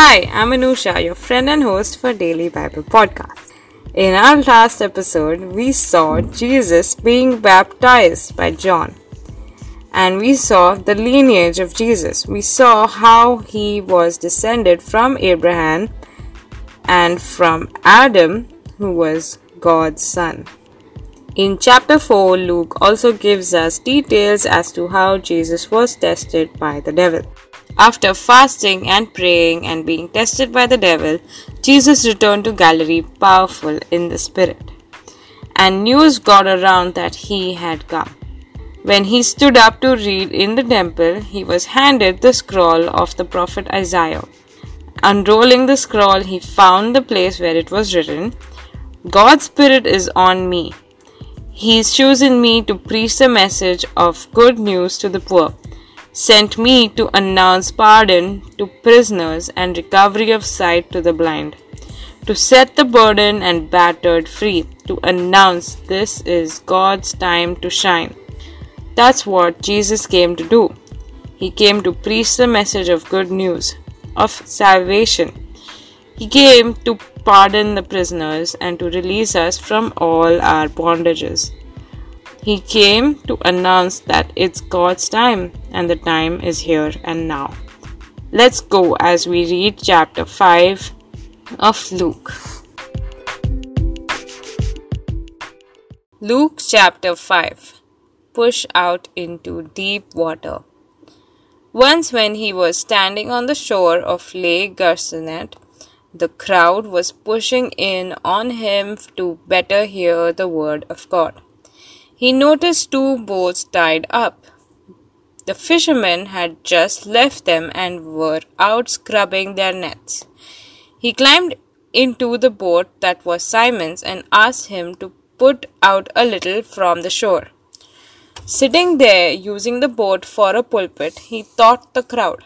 Hi, I'm Anusha, your friend and host for Daily Bible Podcast. In our last episode, we saw Jesus being baptized by John. And we saw the lineage of Jesus. We saw how he was descended from Abraham and from Adam, who was God's son. In chapter 4, Luke also gives us details as to how Jesus was tested by the devil. After fasting and praying and being tested by the devil, Jesus returned to Galilee powerful in the Spirit. And news got around that he had come. When he stood up to read in the temple, he was handed the scroll of the prophet Isaiah. Unrolling the scroll, he found the place where it was written, God's Spirit is on me He's chosen me to preach the message of good news to the poor, sent me to announce pardon to prisoners and recovery of sight to the blind, to set the burdened and battered free, to announce this is God's time to shine. That's what Jesus came to do. He came to preach the message of good news, of salvation. He came to pardon the prisoners and to release us from all our bondages. He came to announce that it's God's time and the time is here and now. Let's go as we read chapter 5 of Luke. Luke chapter 5 Push out into deep water. Once, when he was standing on the shore of Lake Gennesaret, the crowd was pushing in on him to better hear the word of God. He noticed two boats tied up. The fishermen had just left them and were out scrubbing their nets. He climbed into the boat that was Simon's and asked him to put out a little from the shore. Sitting there using the boat for a pulpit, he taught the crowd.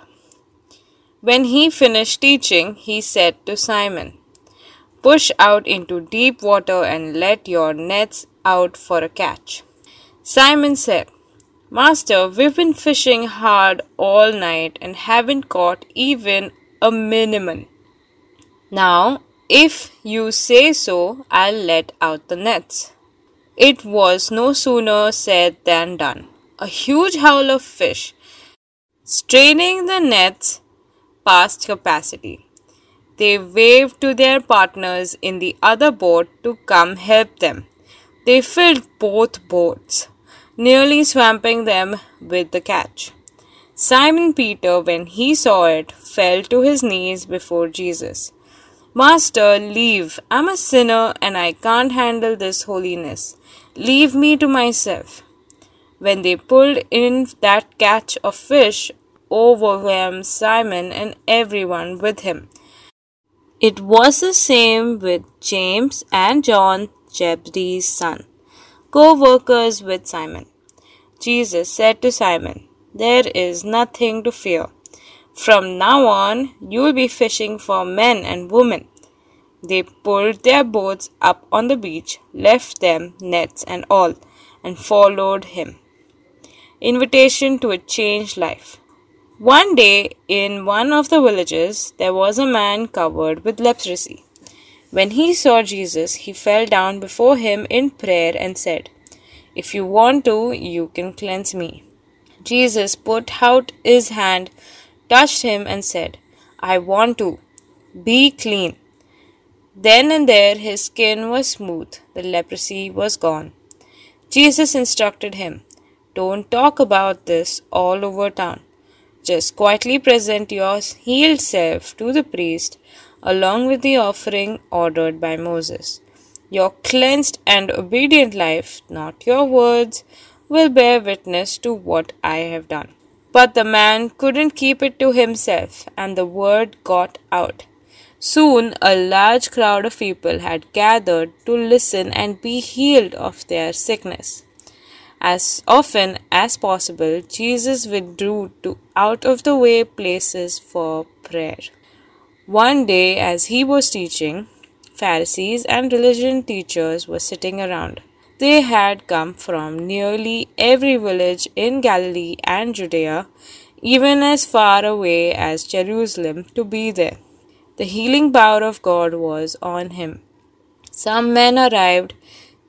When he finished teaching, he said to Simon, Push out into deep water and let your nets out for a catch. Simon said, Master, we've been fishing hard all night and haven't caught even a minimum. Now, if you say so, I'll let out the nets. It was no sooner said than done. A huge howl of fish, straining the nets, past capacity. They waved to their partners in the other boat to come help them. They filled both boats, nearly swamping them with the catch. Simon Peter, when he saw it, fell to his knees before Jesus. Master, leave. I'm a sinner and I can't handle this holiness. Leave me to myself. When they pulled in that catch of fish, overwhelmed Simon and everyone with him. It was the same with James and John, Zebedee's son, co workers with Simon. Jesus said to Simon, There is nothing to fear. From now on, you will be fishing for men and women. They pulled their boats up on the beach, left them, nets and all, and followed him. Invitation to a changed life. One day, in one of the villages, there was a man covered with leprosy. When he saw Jesus, he fell down before him in prayer and said, If you want to, you can cleanse me. Jesus put out his hand, touched him, and said, I want to. Be clean. Then and there his skin was smooth, the leprosy was gone. Jesus instructed him, Don't talk about this all over town. Just quietly present your healed self to the priest along with the offering ordered by Moses. Your cleansed and obedient life, not your words, will bear witness to what I have done. But the man couldn't keep it to himself, and the word got out. Soon a large crowd of people had gathered to listen and be healed of their sickness. As often as possible, Jesus withdrew to out of the way places for prayer. One day, as he was teaching, Pharisees and religion teachers were sitting around. They had come from nearly every village in Galilee and Judea, even as far away as Jerusalem, to be there. The healing power of God was on him. Some men arrived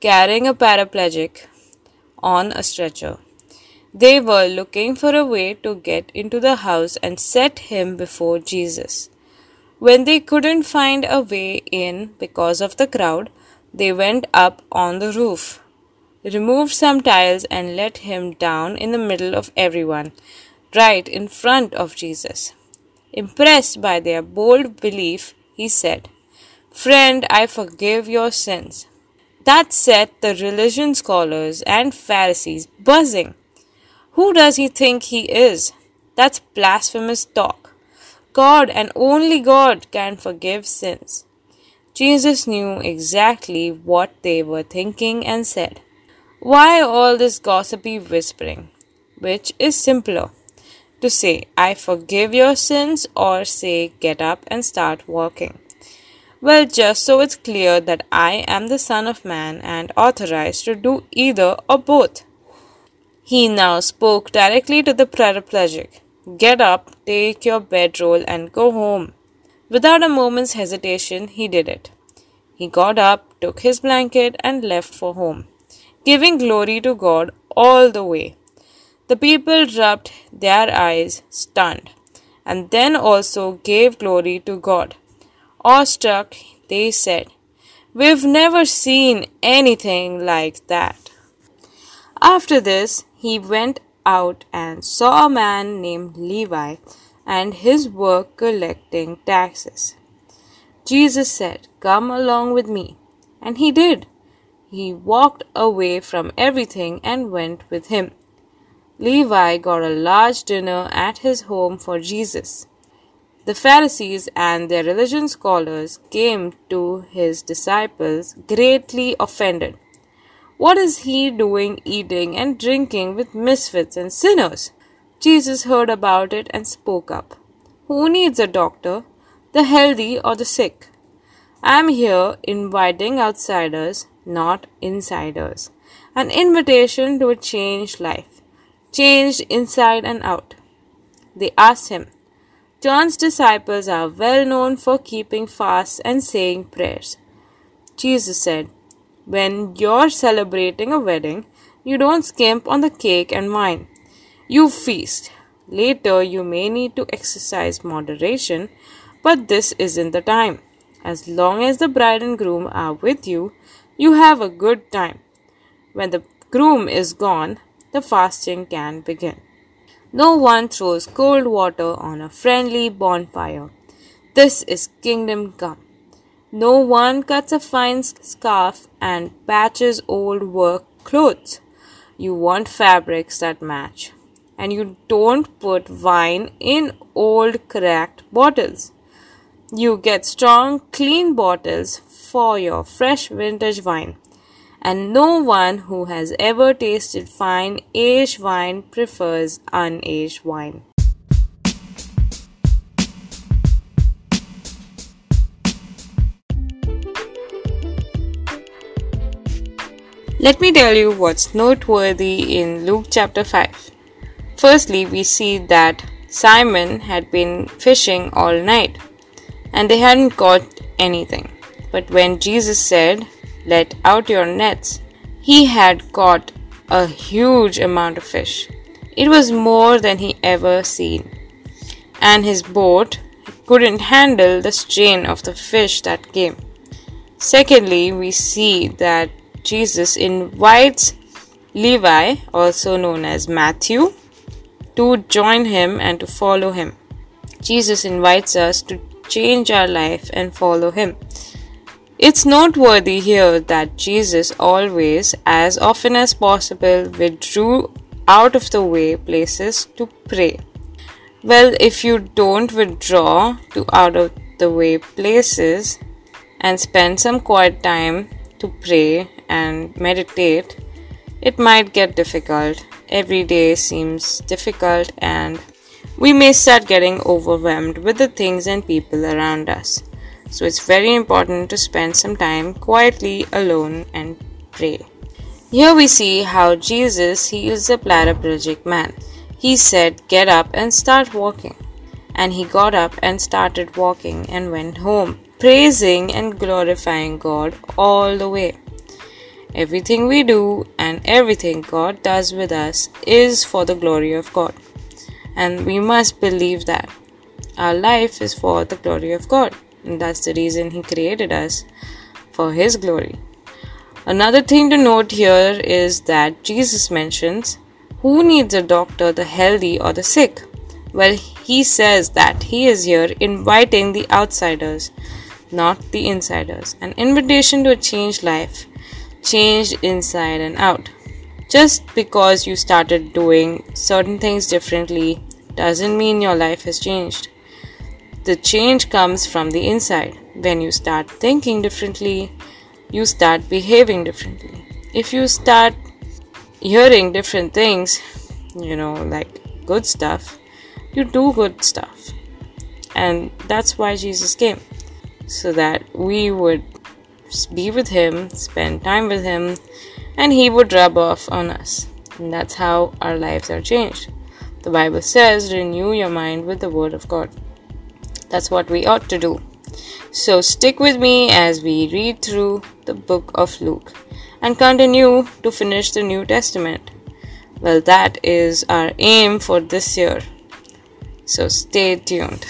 carrying a paraplegic on a stretcher. They were looking for a way to get into the house and set him before Jesus. When they couldn't find a way in because of the crowd, they went up on the roof, removed some tiles, and let him down in the middle of everyone, right in front of Jesus. Impressed by their bold belief, he said, Friend, I forgive your sins. That set the religion scholars and Pharisees buzzing. Who does he think he is? That's blasphemous talk. God and only God can forgive sins. Jesus knew exactly what they were thinking and said, Why all this gossipy whispering? Which is simpler? To say, I forgive your sins, or say, Get up and start walking? Well, just so it's clear that I am the Son of Man and authorized to do either or both. He now spoke directly to the paraplegic. Get up, take your bedroll, and go home. Without a moment's hesitation, he did it. He got up, took his blanket, and left for home, giving glory to God all the way. The people rubbed their eyes, stunned, and then also gave glory to God. Awestruck, they said, We've never seen anything like that. After this, he went out and saw a man named Levi and his work collecting taxes. Jesus said, Come along with me. And he did. He walked away from everything and went with him. Levi got a large dinner at his home for Jesus. The Pharisees and their religion scholars came to his disciples greatly offended. What is he doing eating and drinking with misfits and sinners? Jesus heard about it and spoke up. Who needs a doctor? The healthy or the sick? I am here inviting outsiders, not insiders. An invitation to a changed life, changed inside and out. They asked him, John's disciples are well known for keeping fasts and saying prayers. Jesus said, When you're celebrating a wedding, you don't skimp on the cake and wine. You feast. Later, you may need to exercise moderation, but this isn't the time. As long as the bride and groom are with you, you have a good time. When the groom is gone, the fasting can begin. No one throws cold water on a friendly bonfire. This is kingdom come. No one cuts a fine scarf and patches old work clothes. You want fabrics that match. And you don't put wine in old cracked bottles. You get strong, clean bottles for your fresh vintage wine and no one who has ever tasted fine aged wine prefers unaged wine. Let me tell you what's noteworthy in Luke chapter 5. Firstly, we see that Simon had been fishing all night and they hadn't caught anything. But when Jesus said, let out your nets. He had caught a huge amount of fish. It was more than he ever seen. And his boat couldn't handle the strain of the fish that came. Secondly, we see that Jesus invites Levi, also known as Matthew, to join him and to follow him. Jesus invites us to change our life and follow him. It's noteworthy here that Jesus always, as often as possible, withdrew out of the way places to pray. Well, if you don't withdraw to out of the way places and spend some quiet time to pray and meditate, it might get difficult. Every day seems difficult, and we may start getting overwhelmed with the things and people around us. So it's very important to spend some time quietly alone and pray. Here we see how Jesus heals the paraplegic man. He said, Get up and start walking. And he got up and started walking and went home, praising and glorifying God all the way. Everything we do and everything God does with us is for the glory of God. And we must believe that. Our life is for the glory of God. And that's the reason He created us for His glory. Another thing to note here is that Jesus mentions who needs a doctor, the healthy or the sick? Well, He says that He is here inviting the outsiders, not the insiders. An invitation to a changed life changed inside and out. Just because you started doing certain things differently doesn't mean your life has changed. The change comes from the inside. When you start thinking differently, you start behaving differently. If you start hearing different things, you know, like good stuff, you do good stuff. And that's why Jesus came, so that we would be with Him, spend time with Him, and He would rub off on us. And that's how our lives are changed. The Bible says, renew your mind with the Word of God. That's what we ought to do. So stick with me as we read through the book of Luke and continue to finish the New Testament. Well, that is our aim for this year. So stay tuned.